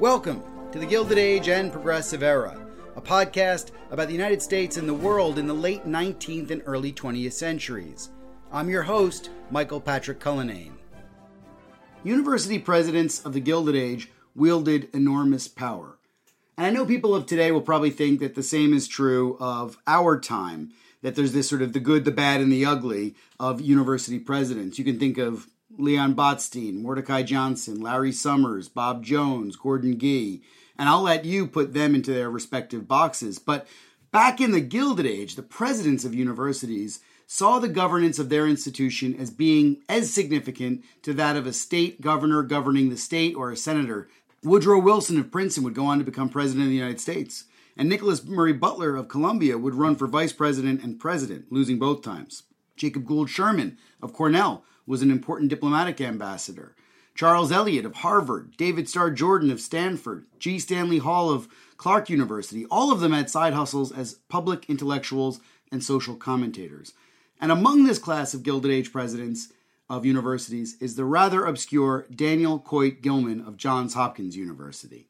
Welcome to the Gilded Age and Progressive Era, a podcast about the United States and the world in the late 19th and early 20th centuries. I'm your host, Michael Patrick Cullinane. University presidents of the Gilded Age wielded enormous power. And I know people of today will probably think that the same is true of our time, that there's this sort of the good, the bad, and the ugly of university presidents. You can think of Leon Botstein, Mordecai Johnson, Larry Summers, Bob Jones, Gordon Gee, and I'll let you put them into their respective boxes. But back in the Gilded Age, the presidents of universities saw the governance of their institution as being as significant to that of a state governor governing the state or a senator. Woodrow Wilson of Princeton would go on to become president of the United States, and Nicholas Murray Butler of Columbia would run for vice president and president, losing both times. Jacob Gould Schurman of Cornell was an important diplomatic ambassador. Charles Eliot of Harvard, David Starr Jordan of Stanford, G. Stanley Hall of Clark University, all of them had side hustles as public intellectuals and social commentators. And among this class of Gilded Age presidents of universities is the rather obscure Daniel Coit Gilman of Johns Hopkins University.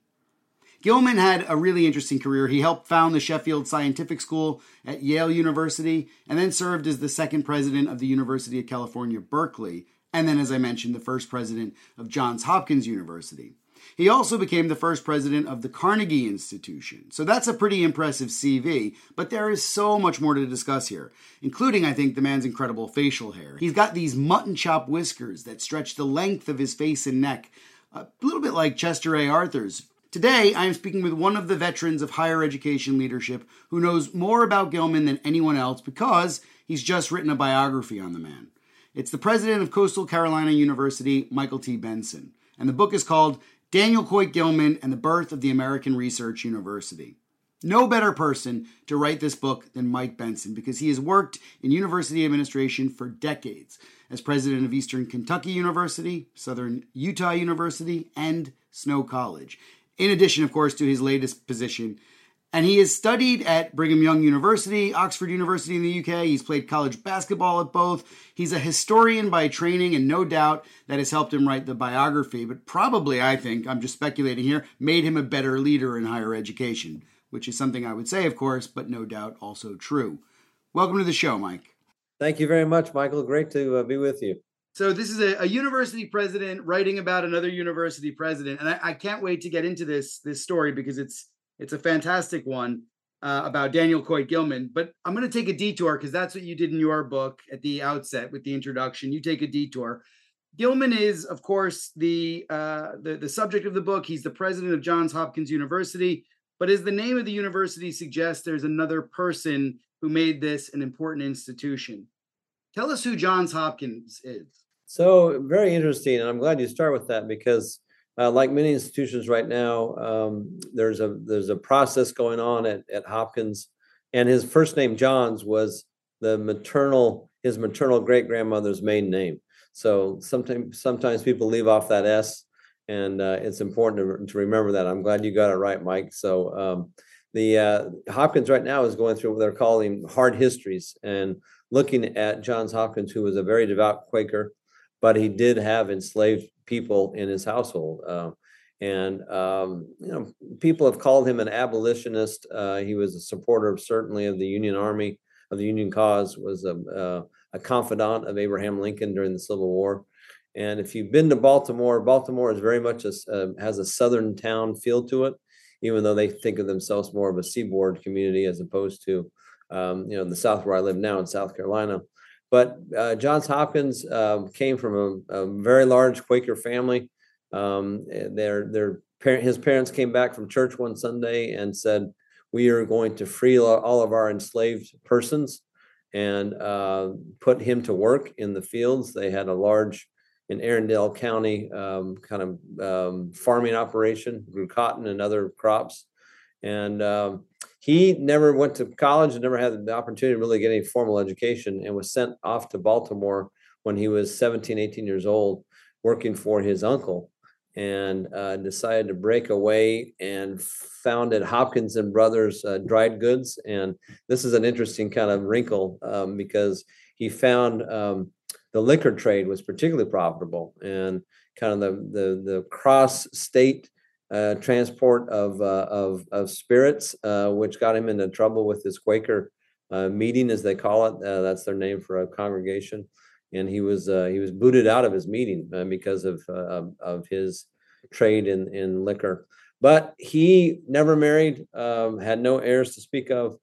Gilman had a really interesting career. He helped found the Sheffield Scientific School at Yale University and then served as the second president of the University of California, Berkeley, and then, as I mentioned, the first president of Johns Hopkins University. He also became the first president of the Carnegie Institution. So that's a pretty impressive CV, but there is so much more to discuss here, including, I think, the man's incredible facial hair. He's got these mutton chop whiskers that stretch the length of his face and neck, a little bit like Chester A. Arthur's. Today, I am speaking with one of the veterans of higher education leadership who knows more about Gilman than anyone else because he's just written a biography on the man. It's the president of Coastal Carolina University, Michael T. Benson, and the book is called Daniel Coit Gilman and the Birth of the American Research University. No better person to write this book than Mike Benson because he has worked in university administration for decades as president of Eastern Kentucky University, Southern Utah University, and Snow College. In addition, of course, to his latest position and he has studied at Brigham Young University, Oxford University in the UK. He's played college basketball at both. He's a historian by training, and no doubt that has helped him write the biography, but probably, I think, I'm just speculating here, made him a better leader in higher education, which is something I would say, of course, but no doubt also true. Welcome to the show, Mike. Thank you very much, Michael. Great to uh, be with you. So this is a, a, university president writing about another university president, and I, I can't wait to get into this this story because it's it's a fantastic one uh, about Daniel Coit Gilman. But I'm going to take a detour because that's what you did in your book at the outset with the introduction. You take a detour. Gilman is, of course, the, uh, the the subject of the book. He's the president of Johns Hopkins University. But as the name of the university suggests, there's another person who made this an important institution. Tell us who Johns Hopkins is. So very interesting, and I'm glad you start with that because uh, like many institutions right now, um, there's a there's a process going on at, at Hopkins, and his first name Johns was the maternal his maternal great grandmother's main name. So sometimes sometimes people leave off that S, and uh, it's important to, to remember that. I'm glad you got it right, Mike. So um, the uh, Hopkins right now is going through what they're calling hard histories and looking at Johns Hopkins, who was a very devout Quaker, but he did have enslaved people in his household. Uh, And um, you know, people have called him an abolitionist. Uh, he was a supporter, of, certainly, of the Union Army, of the Union cause. Was a, uh, a confidant of Abraham Lincoln during the Civil War. And if you've been to Baltimore, Baltimore is very much a, uh, has a southern town feel to it, even though they think of themselves more of a seaboard community as opposed to, um, you know, the South where I live now in South Carolina. But uh, Johns Hopkins uh, came from a, a, very large Quaker family. Um, their their parent, his parents came back from church one Sunday and said, "We are going to free all of our enslaved persons." and uh, put him to work in the fields. They had a large Anne Arundel County, um, kind of um, farming operation, grew cotton and other crops. And um, he never went to college and never had the opportunity to really get any formal education and was sent off to Baltimore when he was 17, 18 years old, working for his uncle and uh, decided to break away and founded Hopkins and Brothers uh, Dried Goods. And this is an interesting kind of wrinkle um, because he found um, the liquor trade was particularly profitable and kind of the the, the cross state uh, transport of, uh, of of spirits, uh, which got him into trouble with his Quaker uh, meeting, as they call it. Uh, that's their name for a congregation, and he was uh, he was booted out of his meeting because of, of, of his trade in in liquor. But he never married, um, had no heirs to speak of,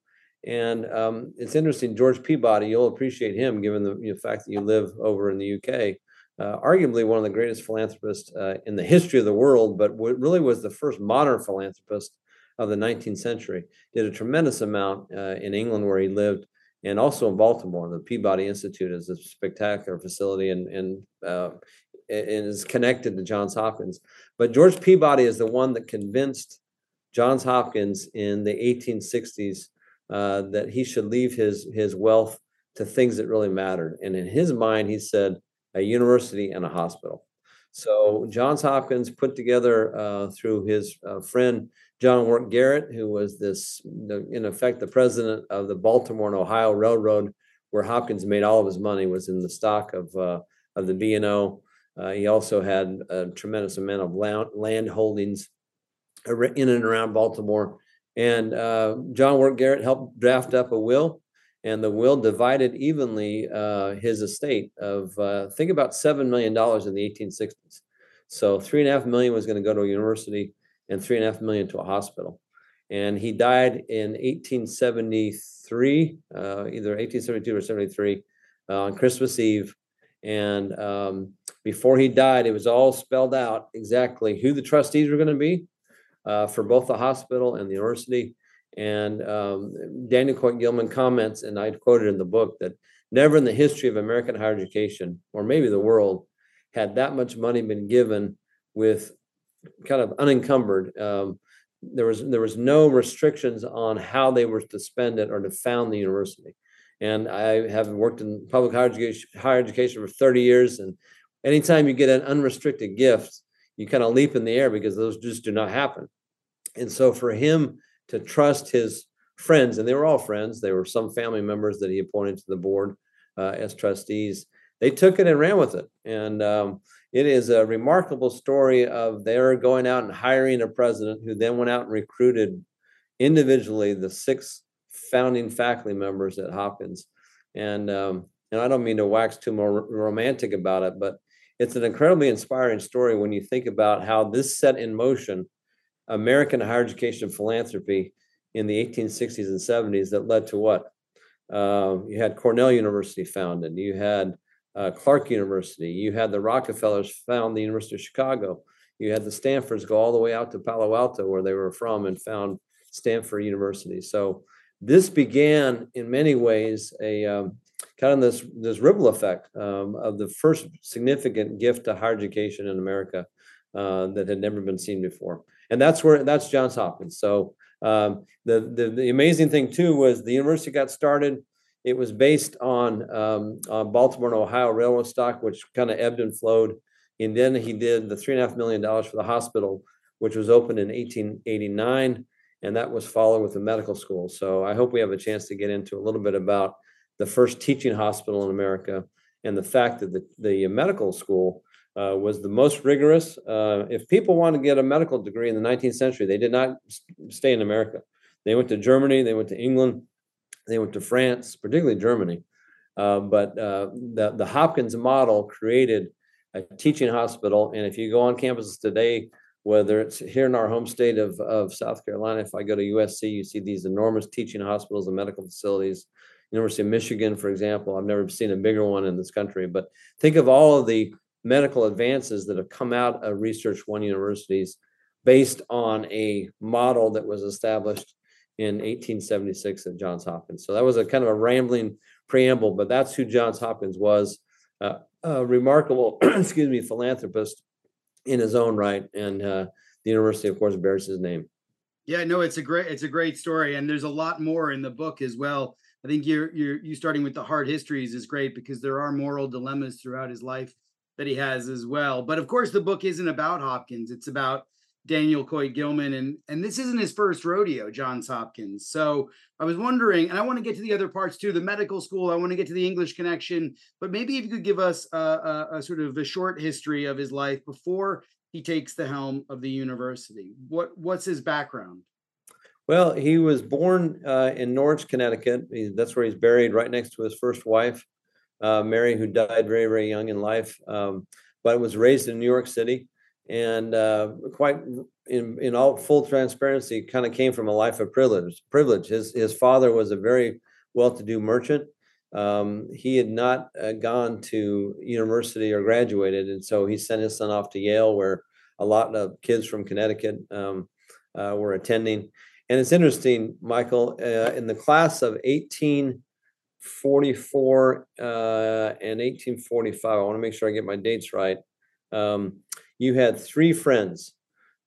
and um, it's interesting, George Peabody, you'll appreciate him given the you know, fact that you live over in the UK. Uh, arguably one of the greatest philanthropists uh, in the history of the world, but what really was the first modern philanthropist of the 19th century. Did a tremendous amount uh, in England where he lived, and also in Baltimore. The Peabody Institute is a spectacular facility and, and, uh, and is connected to Johns Hopkins. But George Peabody is the one that convinced Johns Hopkins in the 1860s uh, that he should leave his his wealth to things that really mattered. And in his mind, he said a university and a hospital. So Johns Hopkins put together uh, through his uh, friend John Work Garrett, who was this, in effect, the president of the Baltimore and Ohio Railroad, where Hopkins made all of his money was in the stock of uh, of the B and O. Uh, he also had a tremendous amount of land, holdings in and around Baltimore. And uh, John Work Garrett helped draft up a will, and the will divided evenly uh, his estate of uh, think about seven million dollars in the 1860s. So three and a half million was going to go to a university, and three and a half million to a hospital. And he died in 1873, uh, either 1872 or 73, uh, on Christmas Eve. And um, before he died, it was all spelled out exactly who the trustees were going to be uh, for both the hospital and the university. And um, Daniel Coit Gilman comments, and I quoted in the book that never in the history of American higher education, or maybe the world, had that much money been given with kind of unencumbered. Um, there was there was no restrictions on how they were to spend it or to found the university. And I have worked in public higher education, higher education for 30 years. And anytime you get an unrestricted gift, you kind of leap in the air because those just do not happen. And so for him to trust his friends, and they were all friends, they were some family members that he appointed to the board uh, as trustees. They took it and ran with it. And um, it is a remarkable story of their going out and hiring a president who then went out and recruited individually the six founding faculty members at Hopkins. And um, and I don't mean to wax too more romantic about it, but it's an incredibly inspiring story when you think about how this set in motion American higher education philanthropy in the 1860s and 70s that led to what? Uh, you had Cornell University founded, you had uh, Clark University, you had the Rockefellers found the University of Chicago, you had the Stanfords go all the way out to Palo Alto, where they were from, and found Stanford University. So this began in many ways a um, kind of this this ripple effect um, of the first significant gift to higher education in America uh, that had never been seen before, and that's where that's Johns Hopkins. So um, the, the, the amazing thing too was the university got started. It was based on, um, on Baltimore and Ohio railroad stock, which kind of ebbed and flowed. And then he did the three and a half million dollars for the hospital, which was opened in 1889, and that was followed with the medical school. So I hope we have a chance to get into a little bit about the first teaching hospital in America, and the fact that the, the medical school uh, was the most rigorous. Uh, if people want to get a medical degree in the 19th century, they did not stay in America. They went to Germany, they went to England, they went to France, particularly Germany. Uh, but uh, the, the Hopkins model created a teaching hospital. And if you go on campuses today, whether it's here in our home state of, of South Carolina, if I go to USC, you see these enormous teaching hospitals and medical facilities. University of Michigan, for example, I've never seen a bigger one in this country. But think of all of the medical advances that have come out of Research One universities based on a model that was established in 1876 at Johns Hopkins. So that was a kind of a rambling preamble, but that's who Johns Hopkins was. Uh, a remarkable, excuse me, philanthropist in his own right, and uh, the university, of course, bears his name. Yeah, no, it's a great, it's a great story, and there's a lot more in the book as well. I think you're you're you starting with the hard histories is great because there are moral dilemmas throughout his life that he has as well. But of course, the book isn't about Hopkins; it's about Daniel Coit Gilman, and and this isn't his first rodeo, Johns Hopkins. So I was wondering, and I want to get to the other parts too, the medical school. I want to get to the English connection, but maybe if you could give us a, a, a sort of a short history of his life before he takes the helm of the university. What what's his background? Well, he was born uh, in Norwich, Connecticut. He, that's where he's buried, right next to his first wife, uh, Mary, who died very, very young in life. Um, but was raised in New York City and uh, quite in in all full transparency, kind of came from a life of privilege. Privilege. His his father was a very well-to-do merchant. Um, he had not uh, gone to university or graduated, and so he sent his son off to Yale, where a lot of kids from Connecticut um, uh, were attending. And it's interesting, Michael, uh, in the class of 1844 uh, and 1845. I want to make sure I get my dates right. Um, you had three friends.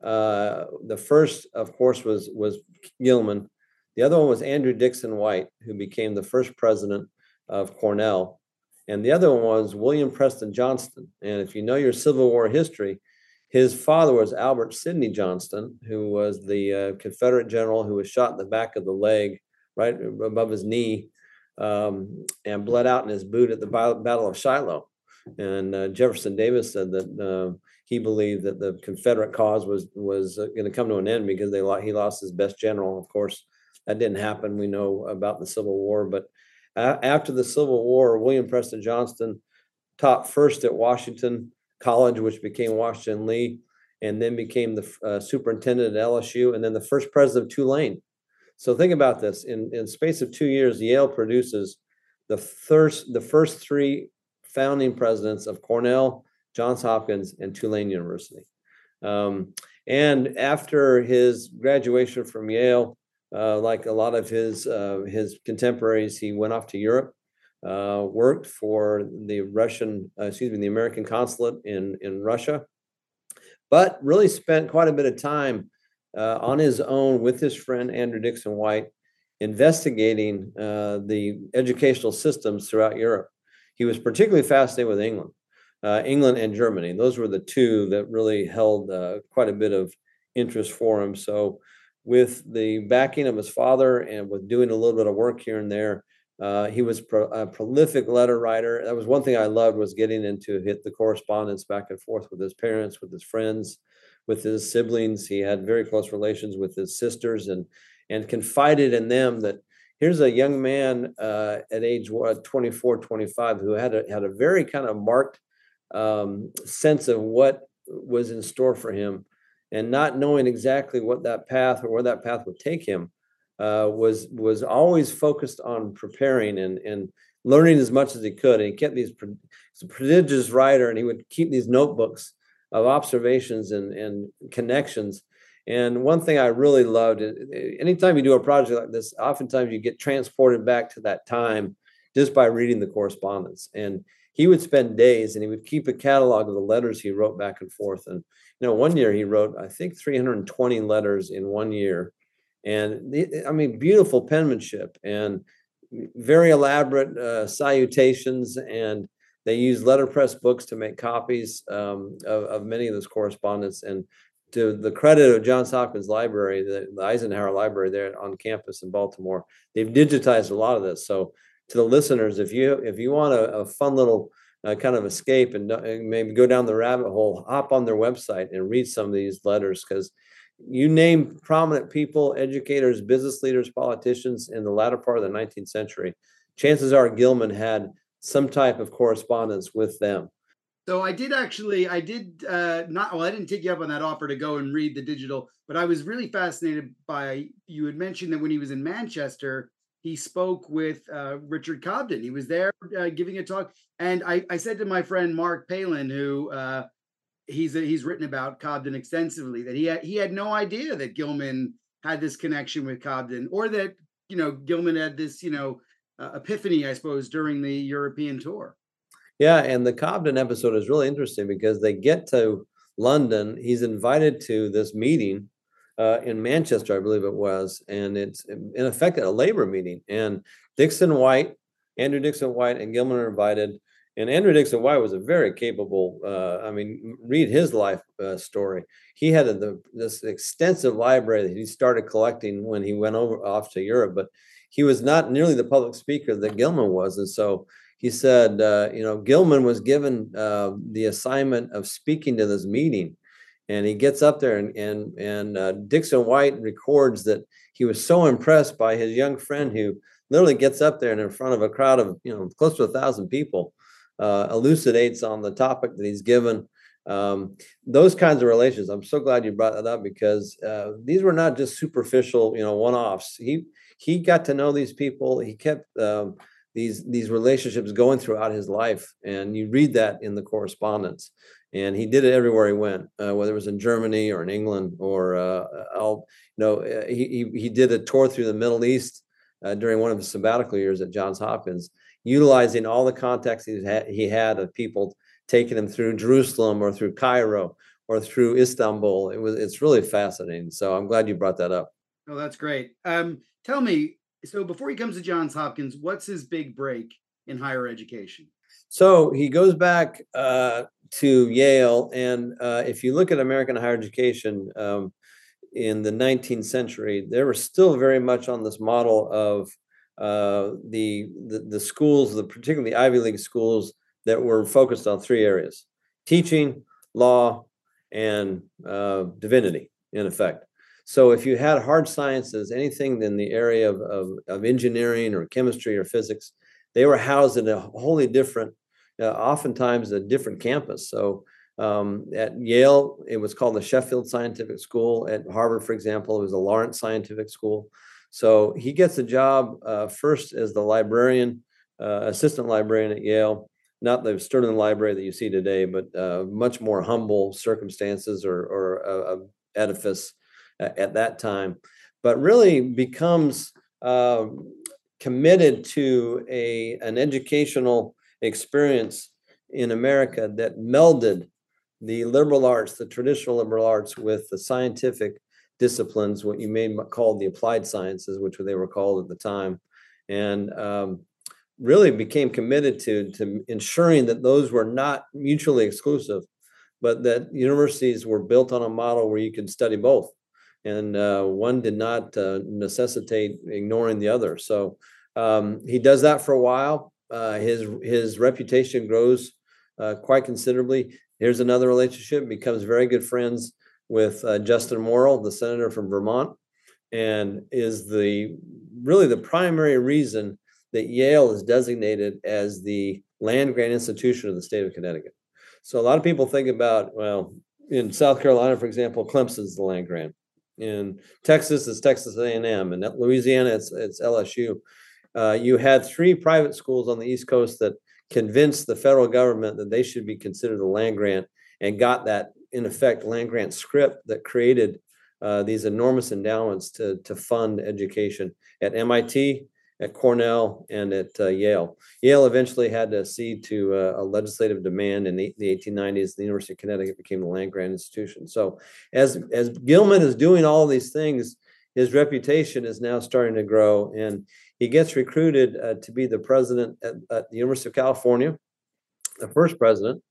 Uh, the first, of course, was was Gilman. The other one was Andrew Dickson White, who became the first president of Cornell. And the other one was William Preston Johnston. And if you know your Civil War history, his father was Albert Sidney Johnston, who was the uh, Confederate general who was shot in the back of the leg, right above his knee, um, and bled out in his boot at the Battle of Shiloh. And uh, Jefferson Davis said that uh, he believed that the Confederate cause was was uh, going to come to an end because they he lost his best general. Of course, that didn't happen. We know about the Civil War, but after the Civil War, William Preston Johnston taught first at Washington College, which became Washington Lee, and then became the uh, superintendent at LSU, and then the first president of Tulane. So think about this: in in space of two years, Yale produces the first the first three founding presidents of Cornell, Johns Hopkins, and Tulane University. Um, and after his graduation from Yale, uh, like a lot of his uh, his contemporaries, he went off to Europe, uh, worked for the Russian, uh, excuse me, the American consulate in in Russia, but really spent quite a bit of time uh, on his own with his friend Andrew Dickson White, investigating uh, the educational systems throughout Europe. He was particularly fascinated with England uh, England and Germany. Those were the two that really held uh, quite a bit of interest for him. So, with the backing of his father and with doing a little bit of work here and there, uh, he was pro- a prolific letter writer. That was one thing I loved was getting into hit the correspondence back and forth with his parents, with his friends, with his siblings. He had very close relations with his sisters and and confided in them that here's a young man uh, at age what, 24, 25 who had a, had a very kind of marked um, sense of what was in store for him and not knowing exactly what that path or where that path would take him uh, was was always focused on preparing and and learning as much as he could and he kept these he's a prodigious writer and he would keep these notebooks of observations and and connections and one thing i really loved anytime you do a project like this oftentimes you get transported back to that time just by reading the correspondence and he would spend days and he would keep a catalog of the letters he wrote back and forth. And you know, one year he wrote, I think, 320 letters in one year, and I mean, beautiful penmanship and very elaborate uh, salutations. And they used letterpress books to make copies um, of, of many of this correspondence. And to the credit of Johns Hopkins Library, the, the Eisenhower Library there on campus in Baltimore, they've digitized a lot of this. So to the listeners, if you if you want a, a fun little uh, kind of escape and, and, maybe go down the rabbit hole, hop on their website and read some of these letters because you name prominent people, educators, business leaders, politicians in the latter part of the 19th century, chances are Gilman had some type of correspondence with them. So I did actually, I did uh, not, well, I didn't take you up on that offer to go and read the digital, but I was really fascinated by, you had mentioned that when he was in Manchester, he spoke with uh, Richard Cobden. He was there uh, giving a talk. And I, I, said to my friend Marc Palen, who uh, he's he's written about Cobden extensively, that he had, he had no idea that Gilman had this connection with Cobden, or that you know Gilman had this you know epiphany, I suppose, during the European tour. Yeah, and the Cobden episode is really interesting because they get to London. He's invited to this meeting uh, in Manchester, I believe it was, and it's in effect a labor meeting. And Dickson White, Andrew Dickson White, and Gilman are invited. And Andrew Dickson White was a very capable. Uh, I mean, read his life uh, story. He had a, the, this extensive library that he started collecting when he went over off to Europe, but he was not nearly the public speaker that Gilman was, and so he said, uh, you know, Gilman was given uh, the assignment of speaking to this meeting, and he gets up there and and and uh, Dickson White records that he was so impressed by his young friend who literally gets up there and in front of a crowd of you know close to a thousand people, uh, elucidates on the topic that he's given. Um, those kinds of relations. I'm so glad you brought that up because uh, these were not just superficial, you know, one-offs. He he got to know these people. He kept um, these these relationships going throughout his life, and you read that in the correspondence. And he did it everywhere he went, uh, whether it was in Germany or in England or uh, I'll, you know uh, he, he he did a tour through the Middle East uh, during one of his sabbatical years at Johns Hopkins, utilizing all the contacts he had, he had of people taking him through Jerusalem or through Cairo or through Istanbul. It was it's really fascinating. So I'm glad you brought that up. Oh, that's great. Um, tell me, so before he comes to Johns Hopkins, what's his big break in higher education? So he goes back uh, to Yale, and uh, if you look at American higher education um, in the 19th century, they were still very much on this model of uh, the, the, the schools, the particularly Ivy League schools, that were focused on three areas: teaching, law, and uh, divinity. In effect, so if you had hard sciences, anything in the area of, of, of engineering or chemistry or physics, they were housed in a wholly different, uh, oftentimes a different campus. So um, at Yale, it was called the Sheffield Scientific School. At Harvard, for example, it was the Lawrence Scientific School. So he gets a job uh, first as the librarian, uh, assistant librarian at Yale, not the Sterling Library that you see today, but uh, much more humble circumstances or, or a, a edifice at that time, but really becomes uh, committed to a an educational experience in America that melded the liberal arts, the traditional liberal arts, with the scientific disciplines, what you may call the applied sciences, which they were called at the time, and um, really became committed to to ensuring that those were not mutually exclusive, but that universities were built on a model where you could study both and uh, one did not uh, necessitate ignoring the other. So um, he does that for a while. Uh, his his reputation grows uh, quite considerably. Here's another relationship. Becomes very good friends with uh, Justin Morrill, the senator from Vermont, and is the really the primary reason that Yale is designated as the land grant institution of the state of Connecticut. So a lot of people think about well, in South Carolina, for example, Clemson's the land grant in Texas, it's Texas A&M, and Louisiana, it's it's LSU. Uh, you had three private schools on the East Coast that convinced the federal government that they should be considered a land grant, and got that in effect land grant scrip that created uh, these enormous endowments to to fund education at MIT, at Cornell and at uh, Yale. Yale eventually had to cede to uh, a legislative demand in the, the 1890s. The University of Connecticut became the land grant institution. So as as Gilman is doing all these things, his reputation is now starting to grow, and he gets recruited uh, to be the president at, at, the University of California, the first president.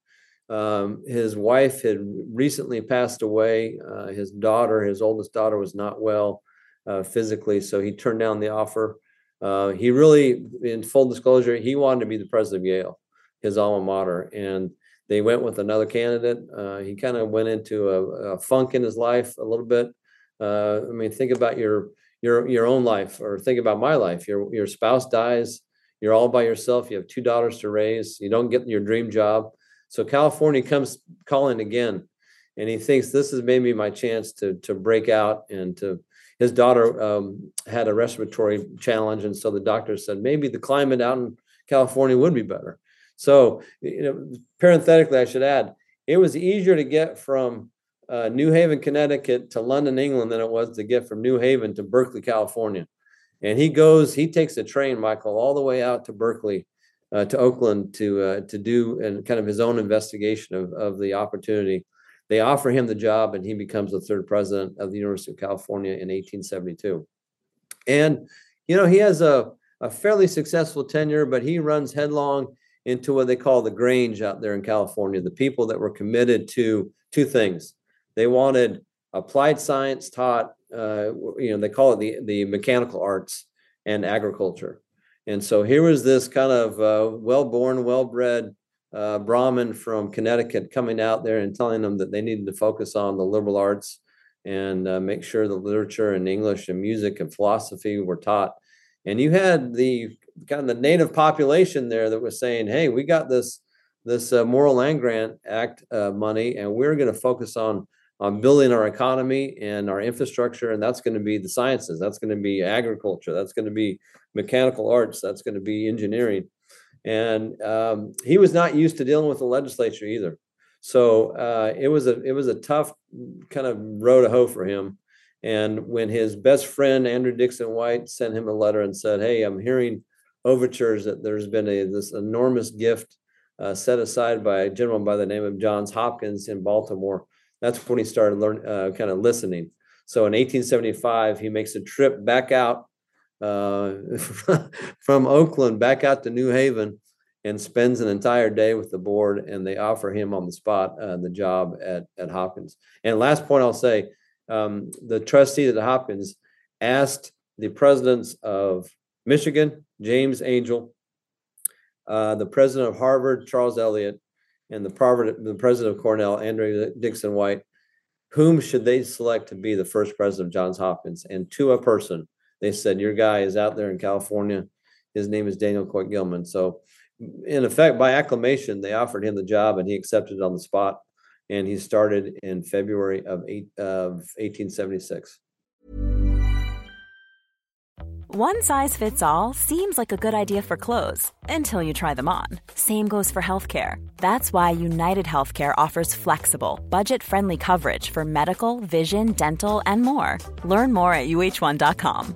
Um, his wife had recently passed away. Uh, his daughter, his oldest daughter, was not well uh, physically, so he turned down the offer. Uh, he really, in full disclosure, he wanted to be the president of Yale. his alma mater, and they went with another candidate. Uh, he kind of went into a, a, funk in his life a little bit. Uh, I mean, think about your your your own life, or think about my life. Your your spouse dies. You're all by yourself. You have two daughters to raise. You don't get your dream job. So California comes calling again, and he thinks this is maybe my chance to to break out and to. His daughter um, had a respiratory challenge, and so the doctor said maybe the climate out in California would be better. So, you know, parenthetically, I should add, it was easier to get from uh, New Haven, Connecticut to London, England than it was to get from New Haven to Berkeley, California. And he goes, he takes a train, Michael, all the way out to Berkeley, uh, to Oakland to uh, to do and kind of his own investigation of, of the opportunity. They offer him the job, and he becomes the third president of the University of California in 1872. And you know, he has a, a fairly successful tenure, but he runs headlong into what they call the Grange out there in California, the people that were committed to two things. They wanted applied science taught, uh, you know, they call it the, the mechanical arts and agriculture. And so here was this kind of uh, well born, well bred uh, Brahmin from Connecticut coming out there and telling them that they needed to focus on the liberal arts and uh, make sure the literature and English and music and philosophy were taught. And you had the kind of the native population there that was saying, "Hey, we got this this uh, Morrill Land Grant Act uh, money, and we're going to focus on on building our economy and our infrastructure, and that's going to be the sciences, that's going to be agriculture, that's going to be mechanical arts, that's going to be engineering." And um, he was not used to dealing with the legislature either, so uh, it was a it was a tough kind of road to hoe for him. And when his best friend Andrew Dickson White sent him a letter and said, "Hey, I'm hearing." overtures that there's been a this enormous gift uh, set aside by a gentleman by the name of Johns Hopkins in Baltimore. That's when he started learning, uh, kind of listening. So in 1875, he makes a trip back out uh, from Oakland back out to New Haven and spends an entire day with the board and they offer him on the spot uh, the job at, at Hopkins. And last point I'll say, um, the trustee at Hopkins asked the presidents of Michigan, James Angell, uh, the president of Harvard, Charles Eliot, and the, the president of Cornell, Andrew Dickson White, whom should they select to be the first president of Johns Hopkins? And to a person, they said, Your guy is out there in California. His name is Daniel Coit Gilman. So, in effect, by acclamation, they offered him the job and he accepted it on the spot. And he started in February of, eight, of 1876. One size fits all seems like a good idea for clothes until you try them on. Same goes for healthcare. That's why United Healthcare offers flexible, budget friendly coverage for medical, vision, dental, and more. Learn more at uh1.com.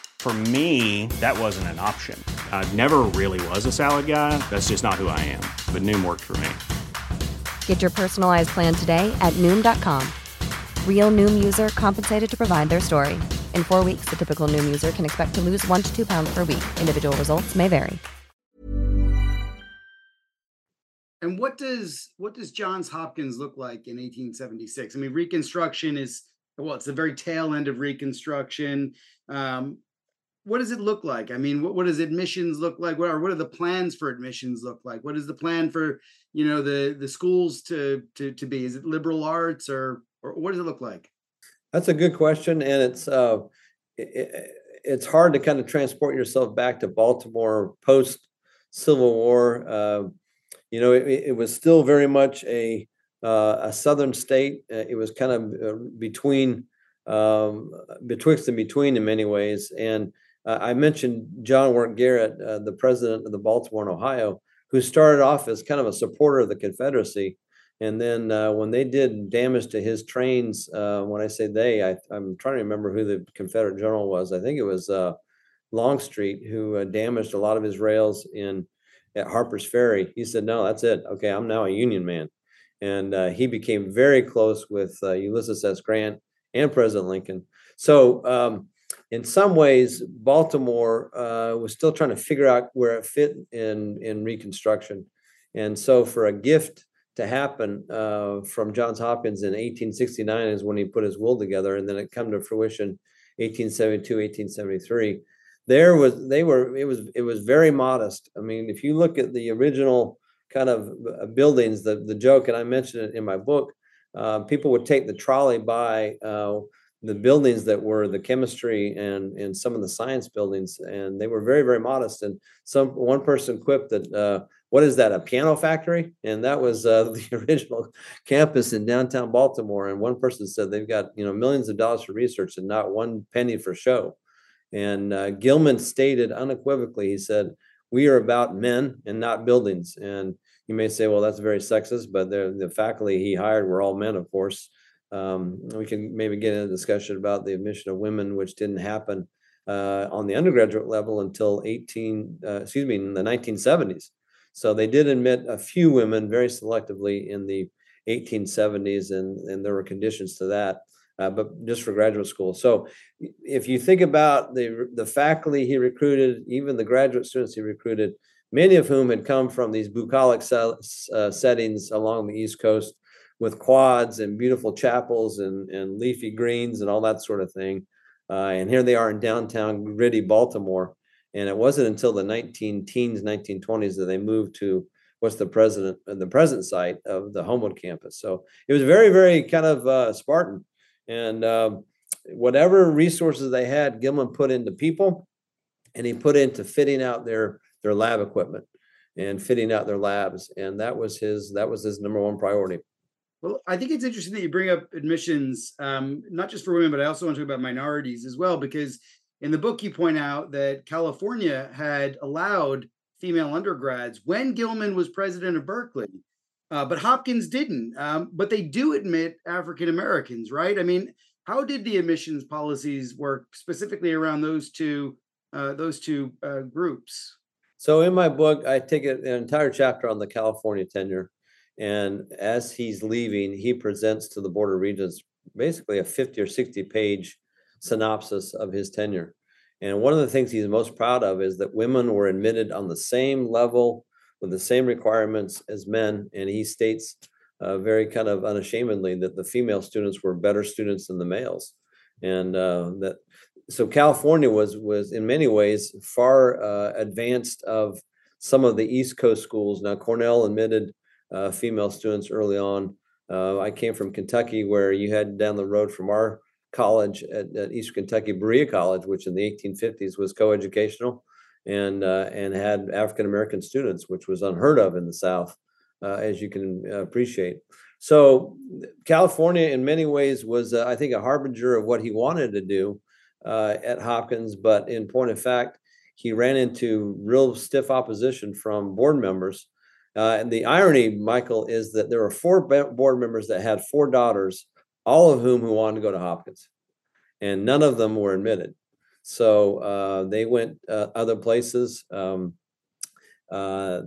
For me, that wasn't an option. I never really was a salad guy. That's just not who I am. But Noom worked for me. Get your personalized plan today at Noom.com. Real Noom user compensated to provide their story. In four weeks, the typical Noom user can expect to lose one to two pounds per week. Individual results may vary. And what does what does Johns Hopkins look like in 1876? I mean, Reconstruction is well, it's the very tail end of Reconstruction. Um, what does it look like? I mean, what, what does admissions look like? What are what are the plans for admissions look like? What is the plan for you know the the schools to to to be? Is it liberal arts or or what does it look like? That's a good question, and it's uh, it, it's hard to kind of transport yourself back to Baltimore post Civil War. Uh, you know, it, it, was still very much a uh, a southern state. Uh, it was kind of uh, between um, betwixt and between in many ways. And uh, I mentioned John Work Garrett, uh, the president of the Baltimore and Ohio, who started off as kind of a supporter of the Confederacy. And then uh, when they did damage to his trains, uh, when I say they, I, am trying to remember who the Confederate general was. I think it was uh, Longstreet who uh, damaged a lot of his rails in at Harper's Ferry. He said, "No, that's it. Okay, I'm now a Union man." And he became very close with Ulysses S. Grant and President Lincoln. So um, in some ways, Baltimore uh, was still trying to figure out where it fit in in Reconstruction, and so for a gift to happen uh, from Johns Hopkins in 1869 is when he put his will together, and then it come to fruition 1872, 1873. There was they were it was it was very modest. I mean, if you look at the original kind of uh, buildings, the the joke, and I mentioned it in my book, uh, people would take the trolley by uh, the buildings that were the chemistry and and some of the science buildings, and they were very very modest. And some one person quipped that. Uh, what is that? A piano factory? And that was uh, the original campus in downtown Baltimore. And one person said they've got you know millions of dollars for research and not one penny for show. And uh, Gilman stated unequivocally, he said, "We are about men and not buildings." And you may say, well, that's very sexist, but the faculty he hired were all men, of course. Um, we can maybe get into a discussion about the admission of women, which didn't happen uh, on the undergraduate level until 18, uh, excuse me, in the 1970s. So they did admit a few women very selectively in the 1870s, and, and there were conditions to that. Uh, but just for graduate school. So, if you think about the the faculty he recruited, even the graduate students he recruited, many of whom had come from these bucolic uh, settings along the East Coast with quads and beautiful chapels and, and leafy greens and all that sort of thing. Uh, and here they are in downtown gritty Baltimore. And it wasn't until the 19 teens, 1920s that they moved to what's the president uh, the present site of the Homewood campus. So it was very, very kind of uh, Spartan. And um, whatever resources they had, Gilman put into people, and he put into fitting out their their lab equipment and fitting out their labs. And that was his that was his number one priority. Well, I think it's interesting that you bring up admissions, um, not just for women, but I also want to talk about minorities as well, because in the book you point out that California had allowed female undergrads when Gilman was president of Berkeley, uh, but Hopkins didn't. Um, but they do admit African Americans, right? I mean, how did the admissions policies work specifically around those two uh, those two uh, groups? So in my book, I take an entire chapter on the California tenure. And as he's leaving, he presents to the Board of Regents basically a 50 or 60 page synopsis of his tenure. And one of the things he's most proud of is that women were admitted on the same level with the same requirements as men. And he states uh, very kind of unashamedly that the female students were better students than the males. And uh, that so California was was in many ways far uh, advanced of some of the East Coast schools. Now Cornell admitted uh, female students early on. Uh, I came from Kentucky, where you had down the road from our college at, at Eastern Kentucky, Berea College, which in the 1850s was coeducational and uh, and had African American students, which was unheard of in the South, uh, as you can appreciate. So California, in many ways, was uh, I think a harbinger of what he wanted to do uh, at Hopkins, but in point of fact, he ran into real stiff opposition from board members. Uh, and the irony, Michael, is that there were four board members that had four daughters, all of whom who wanted to go to Hopkins, and none of them were admitted. So uh, they went uh, other places. Um, uh,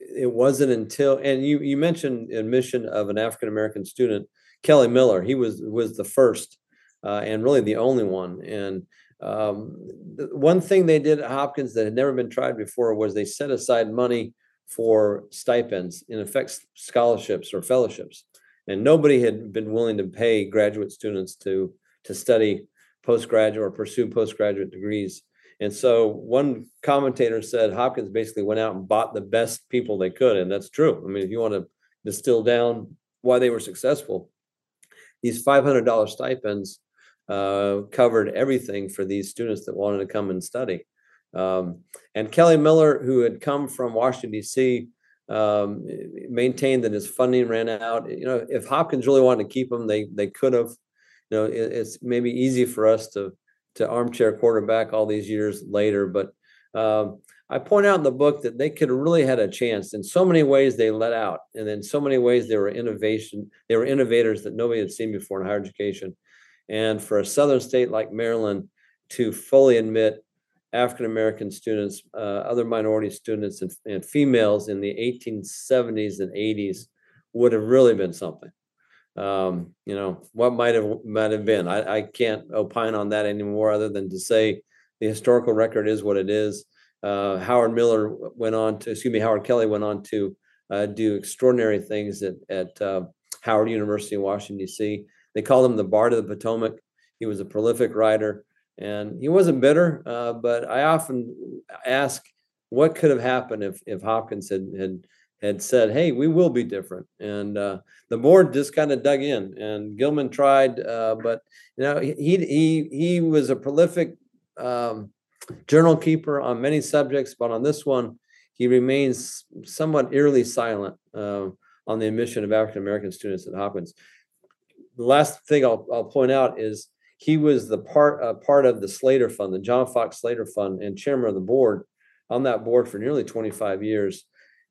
it wasn't until, and you you mentioned admission of an African American student, Kelly Miller. He was was the first uh, and really the only one. And um, one thing they did at Hopkins that had never been tried before was they set aside money for stipends, in effect, scholarships or fellowships. And nobody had been willing to pay graduate students to to study postgraduate or pursue postgraduate degrees. And so one commentator said Hopkins basically went out and bought the best people they could. And that's true. I mean, if you want to distill down why they were successful, these $500 stipends uh, covered everything for these students that wanted to come and study. Um, and Kelly Miller, who had come from Washington, D.C., um, maintained that his funding ran out. You know, if Hopkins really wanted to keep him, they they could have. You know, it, it's maybe easy for us to to armchair quarterback all these years later, but um, I point out in the book that they could have really had a chance. In so many ways, they let out, and in so many ways, they were innovation. They were innovators that nobody had seen before in higher education. And for a southern state like Maryland to fully admit African American students, uh, other minority students, and, and, females in the 1870s and 80s would have really been something. Um, you know, what might have might have been. I, I can't opine on that anymore, other than to say the historical record is what it is. Uh, Howard Miller went on to, excuse me, Howard Kelly went on to uh, do extraordinary things at at uh, Howard University in Washington D.C. They called him the Bard of the Potomac. He was a prolific writer and he wasn't bitter. Uh, but I often ask, what could have happened if if Hopkins had had had said, "Hey, we will be different," and uh, the board just kind of dug in, and Gilman tried, uh, but you know he he he was a prolific um, journal keeper on many subjects, but on this one, he remains somewhat eerily silent uh, on the admission of African American students at Hopkins. The last thing I'll, I'll point out is he was the part uh, part of the Slater Fund, the John Fox Slater Fund, and chairman of the board on that board for nearly 25 years.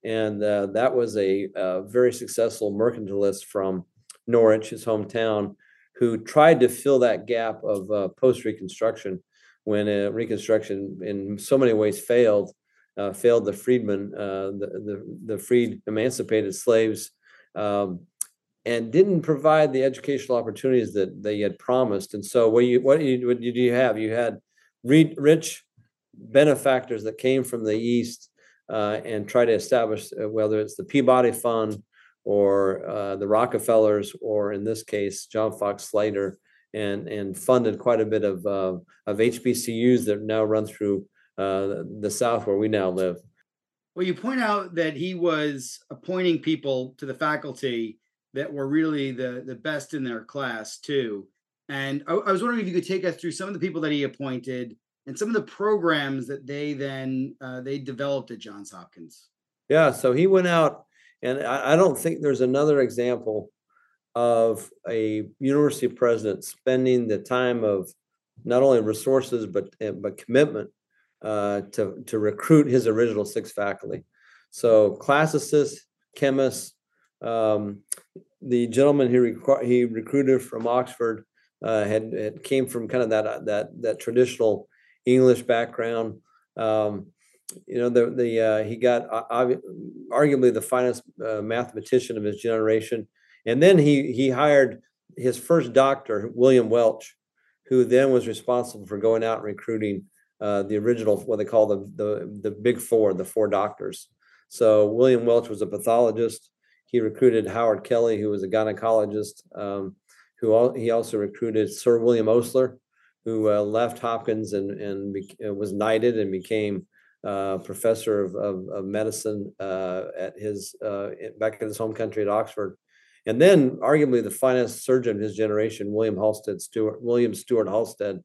And uh, that was a, a, very successful mercantilist from Norwich, his hometown, who tried to fill that gap of uh, post Reconstruction when uh, Reconstruction, in so many ways, failed. Uh, failed the freedmen, uh, the, the the freed emancipated slaves um, and didn't provide the educational opportunities that they had promised. And so, what you what, you, what did you have? You had rich benefactors that came from the east uh, and try to establish uh, whether it's the Peabody Fund or uh, the Rockefellers, or in this case, John Fox Slater, and and funded quite a bit of uh, of HBCUs that now run through uh, the South where we now live. Well, you point out that he was appointing people to the faculty that were really the the best in their class too. And I, I was wondering if you could take us through some of the people that he appointed and some of the programs that they then uh, they developed at Johns Hopkins. Yeah, so he went out, and I, I don't think there's another example of a university president spending the time of not only resources but eh, but commitment uh, to to recruit his original six faculty. So classicists, chemists, um, the gentleman he requ- he recruited from Oxford uh, had, had came from kind of that uh, that that traditional English background. Um, you know, the the uh, he got uh, arguably the finest uh, mathematician of his generation, and then he he hired his first doctor, William Welch, who then was responsible for going out and recruiting uh, the original what they call the the the big four, the four doctors. So William Welch was a pathologist. He recruited Howard Kelly, who was a gynecologist. Um, who he also recruited Sir William Osler, who uh, left Hopkins and and be- uh, was knighted and became uh, professor of, of, of medicine uh, at his uh, back in his home country at Oxford. And then, arguably, the finest surgeon of his generation, William Halsted Stewart, William Stewart Halsted.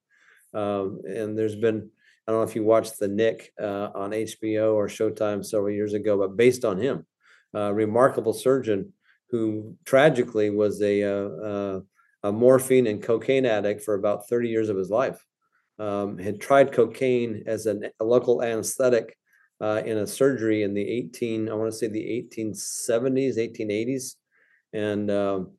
Um, and there's been, I don't know if you watched The Knick uh, on HBO or Showtime several years ago, but based on him uh, remarkable surgeon who tragically was a, uh, a, morphine and cocaine addict for about 30 years of his life. Um, had tried cocaine as an, a local anesthetic uh, in a surgery in the 18, I want to say the 1870s, 1880s. And um,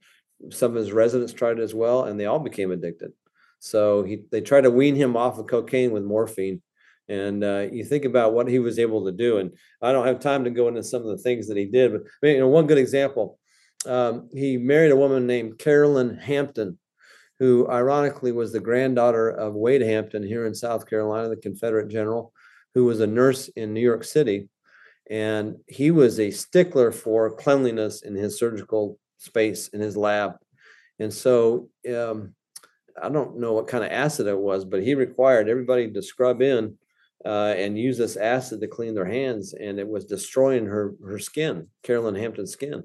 some of his residents tried it as well, and they all became addicted. So he, they tried to wean him off of cocaine with morphine. And uh, you think about what he was able to do, and I don't have time to go into some of the things that he did, but you know, one good example, um, he married a woman named Carolyn Hampton, who ironically was the granddaughter of Wade Hampton here in South Carolina, the Confederate general, who was a nurse in New York City, and he was a stickler for cleanliness in his surgical space in his lab, and so. Um, I don't know what kind of acid it was, but he required everybody to scrub in uh, and use this acid to clean their hands, and it was destroying her her skin, Carolyn Hampton's skin.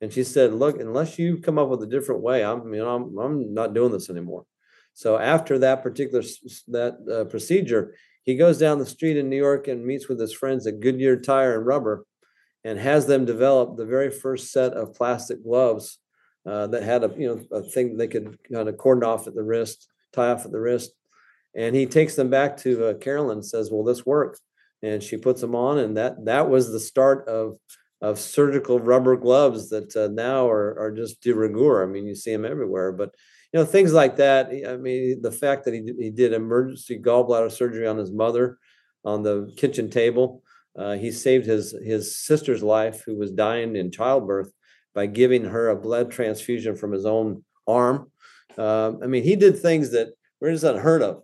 And she said, "Look, unless you come up with a different way, I'm you know I'm I'm not doing this anymore." So after that particular that uh, procedure, he goes down the street in New York and meets with his friends at Goodyear Tire and Rubber, and has them develop the very first set of plastic gloves uh, that had a you know a thing they could kind of cordon off at the wrist, tie off at the wrist, and he takes them back to uh, Carolyn and says, "Will this work?" And she puts them on, and that that was the start of of surgical rubber gloves that uh, now are are just de rigueur. I mean, you see them everywhere, but you know things like that. I mean, the fact that he he did emergency gallbladder surgery on his mother on the kitchen table. Uh, he saved his his sister's life, who was dying in childbirth, by giving her a blood transfusion from his own arm. Uh, I mean, he did things that were just unheard of.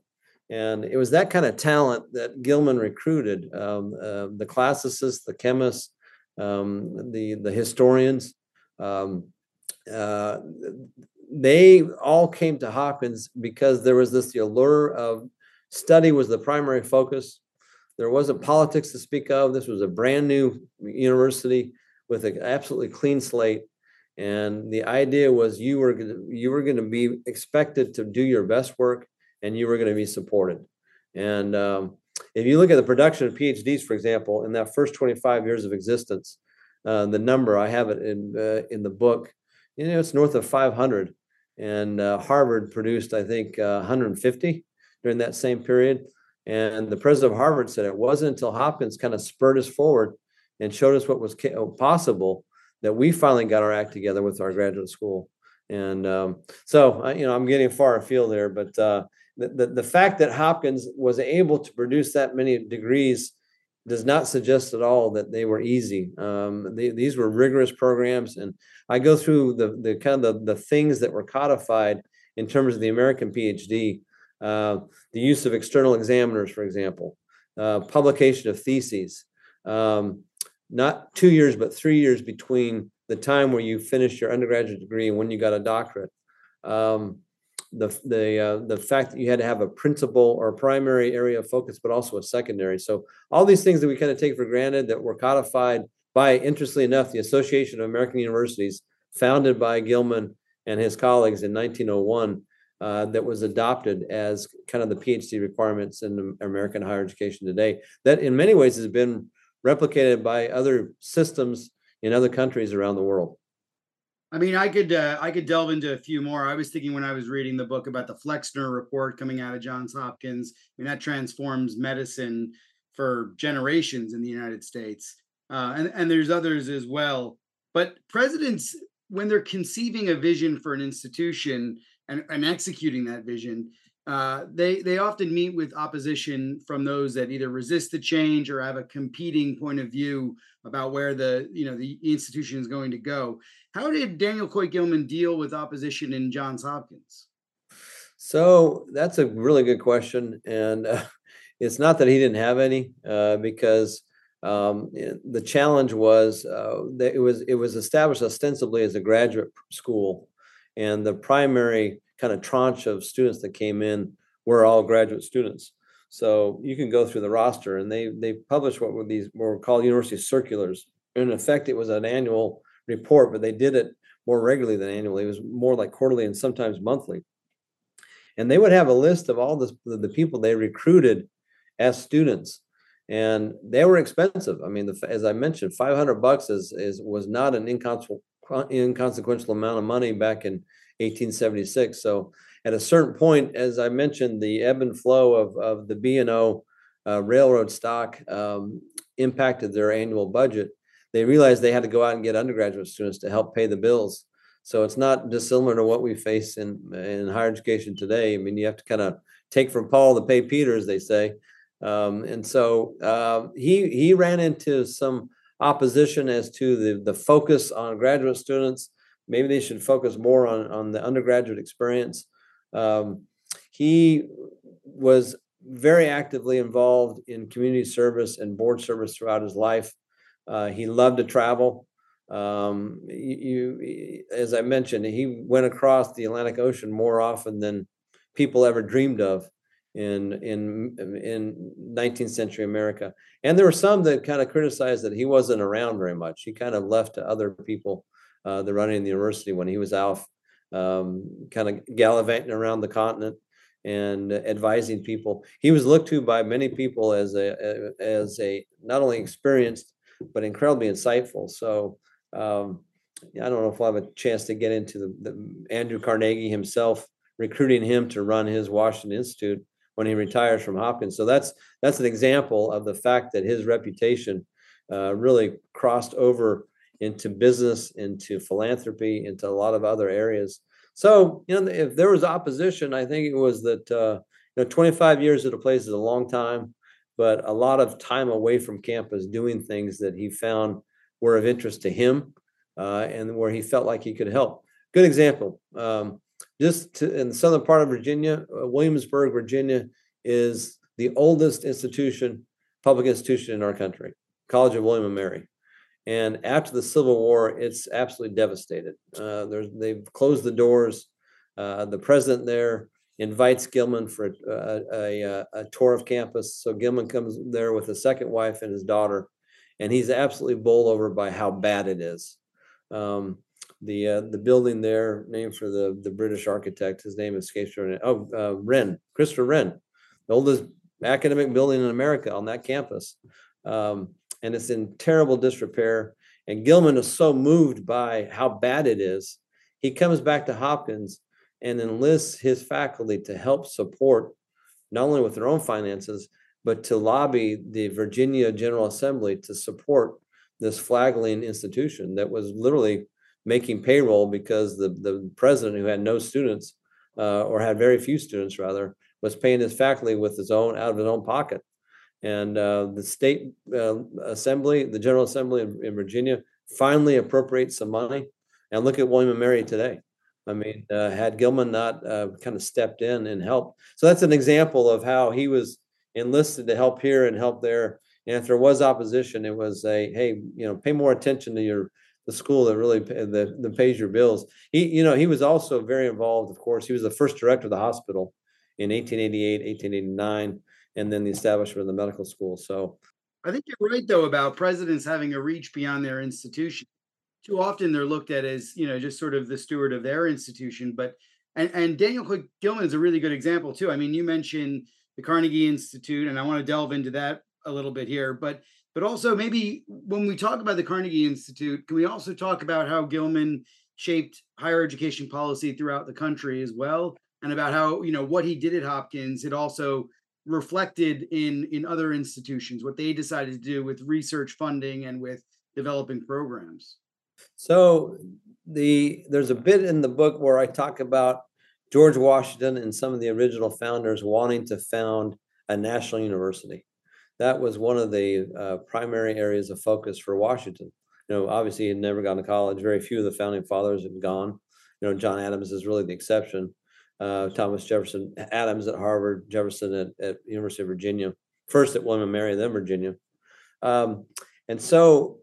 And it was that kind of talent that Gilman recruited um, uh, the classicists, the chemists, um, the, the historians. Um, uh, they all came to Hopkins because there was this the allure of study was the primary focus. There wasn't politics to speak of. This was a brand new university with an absolutely clean slate. And the idea was you were you were going to be expected to do your best work and you were going to be supported. And um, if you look at the production of PhDs, for example, in that first 25 years of existence, uh, the number I have it in uh, in the book, you know, it's north of 500, and uh, Harvard produced, I think, 150 uh, during that same period. And the president of Harvard said it wasn't until Hopkins kind of spurred us forward and showed us what was possible that we finally got our act together with our graduate school. And um, so, you know, I'm getting far afield there, but uh, the, the, fact that Hopkins was able to produce that many degrees does not suggest at all that they were easy. Um, they, these were rigorous programs, and I go through the the kind of the, the things that were codified in terms of the American PhD. Uh, the use of external examiners, for example, uh, publication of theses, um, not two years but three years between the time where you finished your undergraduate degree and when you got a doctorate. Um, the the uh, the fact that you had to have a principal or a primary area of focus, but also a secondary. So all these things that we kind of take for granted that were codified by, interestingly enough, the Association of American Universities, founded by Gilman and his colleagues in 1901, uh, that was adopted as kind of the PhD requirements in American higher education today. That in many ways has been replicated by other systems in other countries around the world. I mean, I could uh, I could delve into a few more. I was thinking when I was reading the book about the Flexner report coming out of Johns Hopkins. I mean, that transforms medicine for generations in the United States, uh, and and there's others as well. But presidents, when they're conceiving a vision for an institution and, and executing that vision, uh, they they often meet with opposition from those that either resist the change or have a competing point of view about where the you know the institution is going to go. How did Daniel Coit Gilman deal with opposition in Johns Hopkins? So that's a really good question, and uh, it's not that he didn't have any, uh, because um, the challenge was uh, that it was it was established ostensibly as a graduate school, and the primary kind of tranche of students that came in were all graduate students. So you can go through the roster, and they they published what were these were called university circulars. In effect, it was an annual report, but they did it more regularly than annually. It was more like quarterly and sometimes monthly. And they would have a list of all the, the people they recruited as students. And they were expensive. I mean, the, as I mentioned, 500 bucks is, is was not an inconsequential, inconsequential amount of money back in 1876. So at a certain point, as I mentioned, the ebb and flow of, of the B&O uh, railroad stock um, impacted their annual budget they realized they had to go out and get undergraduate students to help pay the bills. So it's not dissimilar to what we face in in higher education today. I mean, you have to kind of take from Paul to pay Peter, as they say. Um, and so uh, he he ran into some opposition as to the the focus on graduate students. Maybe they should focus more on on the undergraduate experience. Um, he was very actively involved in community service and board service throughout his life. Uh, he loved to travel. Um, you, you, as I mentioned, he went across the Atlantic Ocean more often than people ever dreamed of. in in in 19th century America. And there were some that kind of criticized that he wasn't around very much. He kind of left to other people uh, the running the university when he was out, um, kind of gallivanting around the continent and advising people. He was looked to by many people as a as a not only experienced but incredibly insightful. So. Um, I don't know if we'll have a chance to get into the, the Andrew Carnegie himself recruiting him to run his Washington Institute when he retires from Hopkins. So that's that's an example of the fact that his reputation uh, really crossed over into business, into philanthropy, into a lot of other areas. So you know, if there was opposition, I think it was that uh, you know, 25 years at a place is a long time, but a lot of time away from campus doing things that he found were of interest to him uh, and where he felt like he could help. Good example. Um, just to, in the southern part of Virginia, uh, Williamsburg, Virginia is the oldest institution, public institution in our country, College of William and Mary. And after the Civil War, it's absolutely devastated. Uh, they've closed the doors. Uh, the president there invites Gilman for a, a, a, tour of campus. So Gilman comes there with his second wife and his daughter, and he's absolutely bowled over by how bad it is. Um, the uh, the building there, named for the the British architect. His name escapes me. Oh, uh, Wren, Christopher Wren, the oldest academic building in America on that campus, um, and it's in terrible disrepair. And Gilman is so moved by how bad it is, he comes back to Hopkins and enlists his faculty to help support not only with their own finances, but to lobby the Virginia General Assembly to support this flagging institution that was literally making payroll because the, the president who had no students uh, or had very few students rather was paying his faculty with his own out of his own pocket. And uh, the state uh, assembly the general assembly in, in, virginia finally appropriates some money. And look at william and mary today i mean uh, had gilman not uh, kind of stepped in and helped so that's an example of how he was enlisted to help here and help there and if there was opposition it was a hey you know pay more attention to your the school that really that, that pays your bills. He, you know, he was also very involved. Of course, he was the first director of the hospital in 1888, 1889, and then the establishment of the medical school. So, I think you're right though about presidents having a reach beyond their institution. Too often they're looked at as you know just sort of the steward of their institution, but and and Daniel Gilman is a really good example too. I mean, you mentioned the Carnegie Institute, and I want to delve into that a little bit here, but but also maybe when we talk about the Carnegie Institute, can we also talk about how Gilman shaped higher education policy throughout the country as well, and about how you know what he did at Hopkins it also reflected in in other institutions what they decided to do with research funding and with developing programs. So the there's a bit in the book where I talk about George Washington and some of the original founders wanting to found a national university that was one of the uh, primary areas of focus for Washington. You know, obviously he had never gone to college. Very few of the founding fathers had gone. You know, John Adams is really the exception. Uh, Thomas Jefferson, Adams at Harvard, Jefferson at, at University of Virginia, first at William and Mary, then Virginia. Um, and so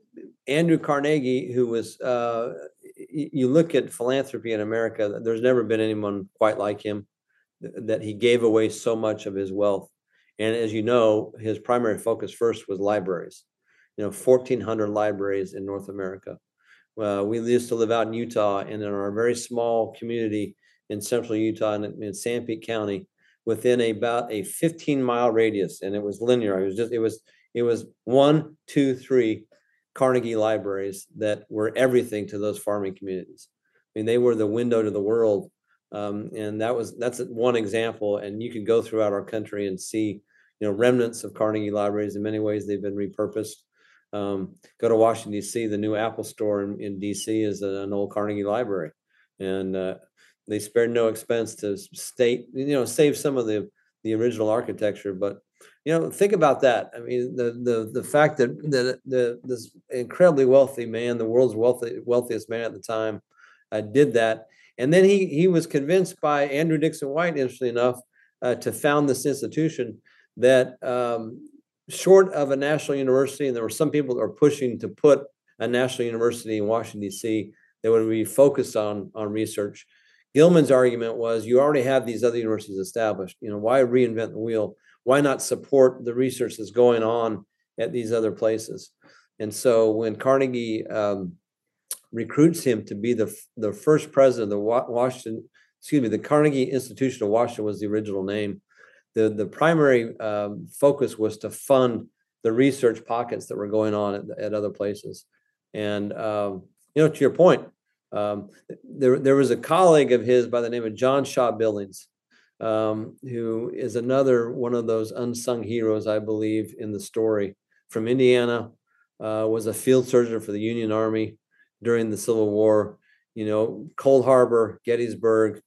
Andrew Carnegie, who was, uh, you look at philanthropy in America, there's never been anyone quite like him, that he gave away so much of his wealth and as you know, his primary focus first was libraries. You know, 1,400 libraries in North America. Uh, we used to live out in Utah, and in our very small community in central Utah, in, in Sanpete County, within about a 15 mile radius, and it was linear. It was just it was it was one, two, three Carnegie libraries that were everything to those farming communities. I mean, they were the window to the world um, and that was that's one example. And you could go throughout our country and see, you know, remnants of Carnegie libraries. In many ways, they've been repurposed. Um, go to Washington D.C. The new Apple Store in, in D.C. is an old Carnegie library, and uh, they spared no expense to state, you know, save some of the the original architecture. But you know, think about that. I mean, the the the fact that that the this incredibly wealthy man, the world's wealthy wealthiest man at the time, uh, did that and then he he was convinced by Andrew Dickson White, interestingly enough, uh, to found this institution that um, short of a national university, and there were some people that were pushing to put a national university in Washington D.C. that would be focused on on research. Gilman's argument was you already have these other universities established. You know, why reinvent the wheel? Why not support the research that's going on at these other places? And so when Carnegie um, recruits him to be the, the first president of the Washington, excuse me, the Carnegie Institution of Washington was the original name. The, the primary um, focus was to fund the research pockets that were going on at, at other places. And, um, you know, to your point, um, there, there was a colleague of his by the name of John Shaw Billings, um, who is another one of those unsung heroes, I believe, in the story from Indiana, uh, was a field surgeon for the Union Army during the Civil War. You know, Cold Harbor, Gettysburg,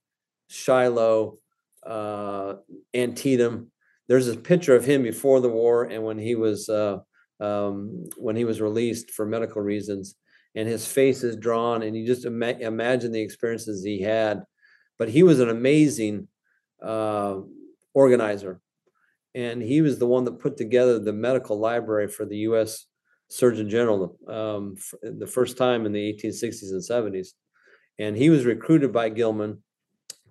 Shiloh, uh, Antietam. There's a picture of him before the war and when he was uh, um, when he was released for medical reasons and his face is drawn and you just ima- imagine the experiences he had but he was an amazing uh, organizer. And he was the one that put together the medical library for the u.s surgeon general um, the first time in the 1860s and 70s and he was recruited by gilman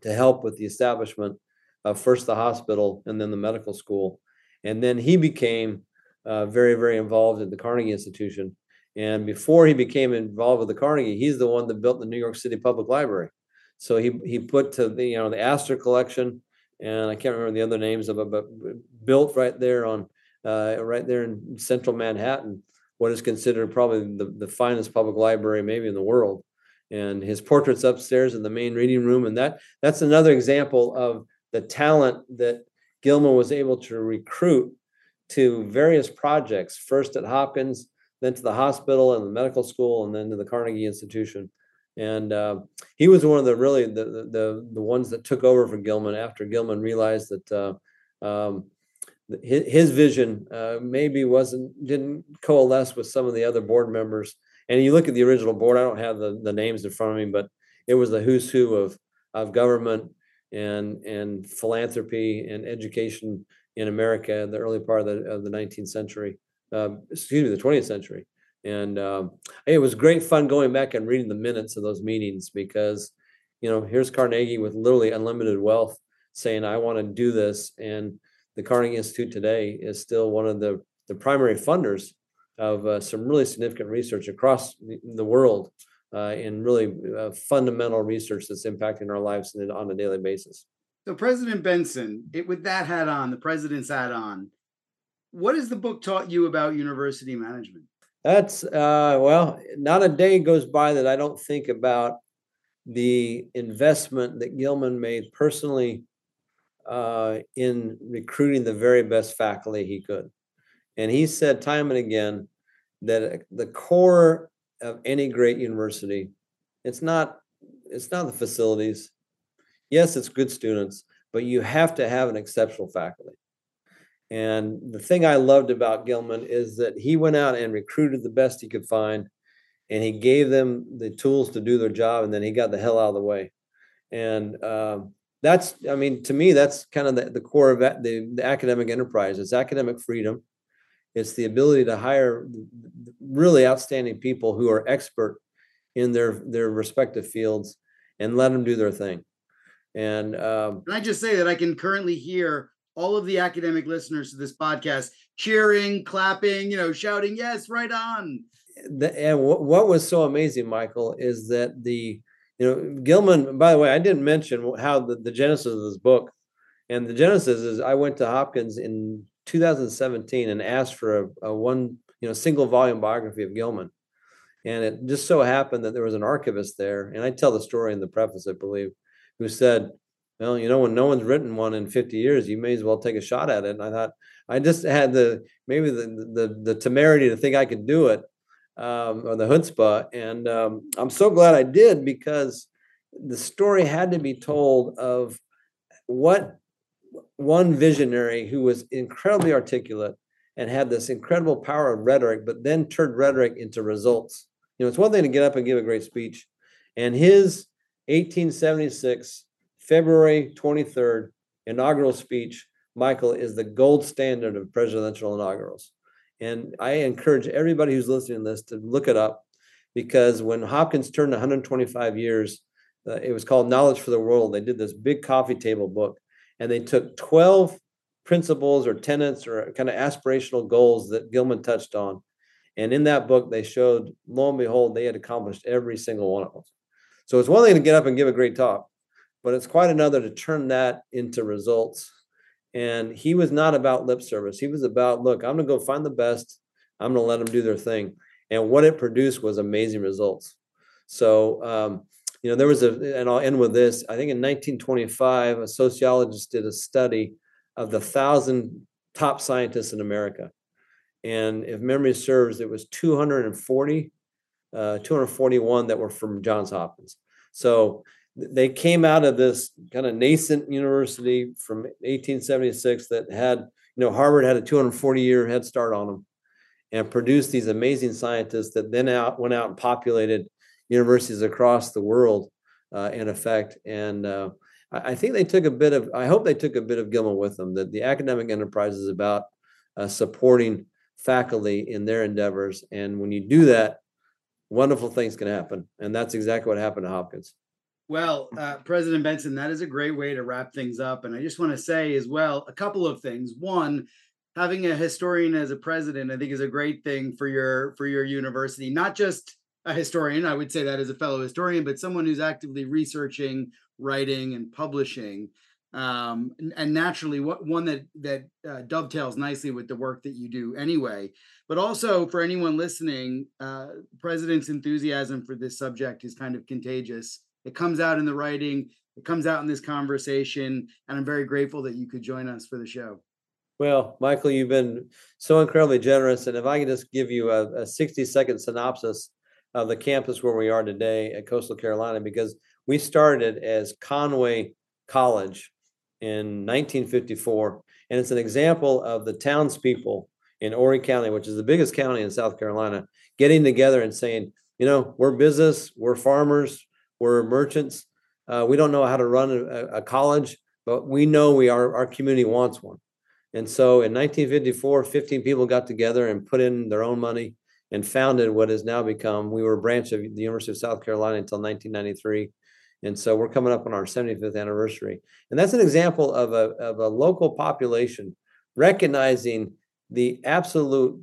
to help with the establishment of first the hospital and then the medical school. And then he became uh, very very involved at the carnegie institution. And before he became involved with the Carnegie, he's the one that built the New York City Public Library. So he he put to the you know the Astor collection, and I can't remember the other names of it, but built right there on uh, right there in central Manhattan, what is considered probably the, the finest public library maybe in the world. And his portraits upstairs in the main reading room, and that that's another example of the talent that Gilman was able to recruit to various projects. First at Hopkins, then to the hospital and the medical school, and then to the Carnegie Institution. And uh, he was one of the really the, the the ones that took over for Gilman after Gilman realized that uh, um, his, his vision uh, maybe wasn't didn't coalesce with some of the other board members. And you look at the original board; I don't have the, the names in front of me, but it was the who's who of of government and and philanthropy and education in America in the early part of the, of the 19th century uh, excuse me, the 20th century. And um, it was great fun going back and reading the minutes of those meetings because, you know, here's Carnegie with literally unlimited wealth saying, I want to do this. And the Carnegie Institute today is still one of the, the primary funders of uh, some really significant research across the world uh, in really uh, fundamental research that's impacting our lives on a daily basis. So, President Benson, it, with that hat on, the president's hat on, what has the book taught you about university management? That's uh, well, not a day goes by that I don't think about the investment that Gilman made personally uh, in recruiting the very best faculty he could. And he said time and again that the core of any great university, it's not it's not the facilities. Yes, it's good students, but you have to have an exceptional faculty. And the thing I loved about Gilman is that he went out and recruited the best he could find, and he gave them the tools to do their job, and then he got the hell out of the way. And um, that's, I mean, to me, that's kind of the, the core of the, the academic enterprise. It's academic freedom. It's the ability to hire really outstanding people who are expert in their their respective fields and let them do their thing. And um, can I just say that I can currently hear all of the academic listeners to this podcast cheering, clapping, you know, shouting, yes, right on. The, and w- what was so amazing, Michael, is that the, you know, Gilman, by the way, I didn't mention how the, the genesis of this book. And the genesis is I went to Hopkins in 2017 and asked for a, a one, you know, single volume biography of Gilman. And it just so happened that there was an archivist there, and I tell the story in the preface, I believe, who said, well, you know, when no one's written one in 50 years, you may as well take a shot at it. And I thought, I just had the maybe the the, the temerity to think I could do it, um, or the chutzpah. And um, I'm so glad I did because the story had to be told of what one visionary who was incredibly articulate and had this incredible power of rhetoric, but then turned rhetoric into results. You know, it's one thing to get up and give a great speech, and his 1876 February 23rd inaugural speech, Michael, is the gold standard of presidential inaugurals. And I encourage everybody who's listening to this to look it up because when Hopkins turned 125 years, uh, it was called Knowledge for the World. They did this big coffee table book, and they took 12 principles or tenets or kind of aspirational goals that Gilman touched on. And in that book, they showed, lo and behold, they had accomplished every single one of them. So it's one thing to get up and give a great talk, but it's quite another to turn that into results. And he was not about lip service. He was about, look, I'm going to go find the best. I'm going to let them do their thing. And what it produced was amazing results. So, um, you know, there was a, and I'll end with this. I think in 1925, a sociologist did a study of the thousand top scientists in America. And if memory serves, it was 240, uh, 241 that were from Johns Hopkins. So they came out of this kind of nascent university from 1876 that had, you know, Harvard had a 240 year head start on them and produced these amazing scientists that then out went out and populated universities across the world uh, in effect. And uh, I, think they took a bit of, I hope they took a bit of Gilman with them, that the academic enterprise is about uh, supporting faculty in their endeavors. And when you do that, wonderful things can happen. And that's exactly what happened to Hopkins. Well, uh, President Benson, that is a great way to wrap things up. And I just want to say as well a couple of things. One, having a historian as a president, I think, is a great thing for your for your university. Not just a historian, I would say that as a fellow historian, but someone who's actively researching, writing, and publishing. Um, and, naturally, what one that that uh, dovetails nicely with the work that you do anyway. But also for anyone listening, uh, president's enthusiasm for this subject is kind of contagious it comes out in the writing, it comes out in this conversation, and I'm very grateful that you could join us for the show. Well, Michael, you've been so incredibly generous. And if I can just give you a, a 60 second synopsis of the campus where we are today at Coastal Carolina, because we started as Conway College in 1954. And it's an example of the townspeople in Horry County, which is the biggest county in South Carolina, getting together and saying, you know, we're business, we're farmers, we're merchants. Uh, we don't know how to run a, a, college, but we know we are our community wants one. And so in 1954, 15 people got together and put in their own money and founded what has now become. We were a branch of the University of South Carolina until 1993. And so we're coming up on our 75th anniversary. And that's an example of a, of a local population recognizing the absolute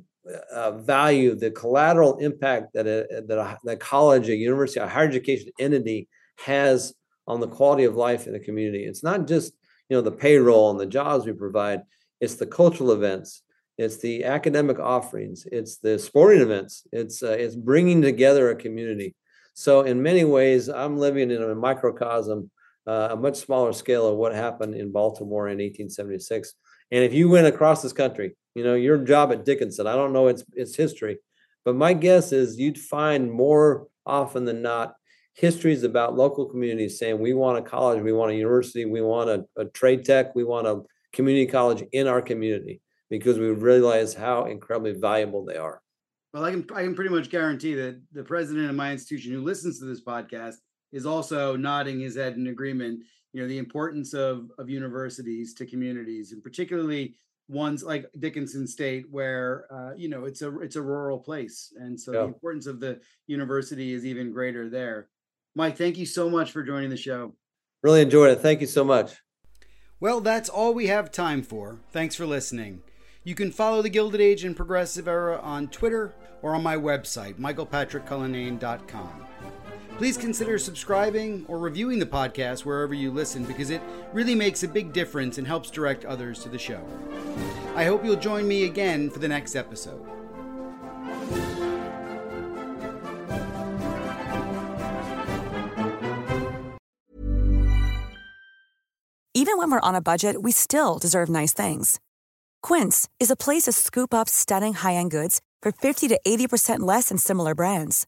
uh, value, the collateral impact that a, that a, that college, a university, a higher education entity has on the quality of life in a community. It's not just you know the payroll and the jobs we provide. It's the cultural events. It's the academic offerings. It's the sporting events. It's uh, it's bringing together a community. So in many ways, I'm living in a microcosm, uh, a much smaller scale of what happened in Baltimore in 1876. And if you went across this country, you know, your job at Dickinson, I don't know its its history, but my guess is you'd find more often than not histories about local communities saying we want a college, we want a university, we want a, a trade tech, we want a community college in our community because we realize how incredibly valuable they are. Well, I can I can pretty much guarantee that the president of my institution who listens to this podcast is also nodding his head in agreement. You know, the importance of of universities to communities, and particularly ones like Dickinson State, where uh, you know it's a it's a rural place, and so yeah. the importance of the university is even greater there. Mike, thank you so much for joining the show. Really enjoyed it. Thank you so much. Well, that's all we have time for. Thanks for listening. You can follow the Gilded Age and Progressive Era on Twitter or on my website, michaelpatrickcullinane.com. Please consider subscribing or reviewing the podcast wherever you listen because it really makes a big difference and helps direct others to the show. I hope you'll join me again for the next episode. Even when we're on a budget, we still deserve nice things. Quince is a place to scoop up stunning high end goods for 50 to 80% less than similar brands.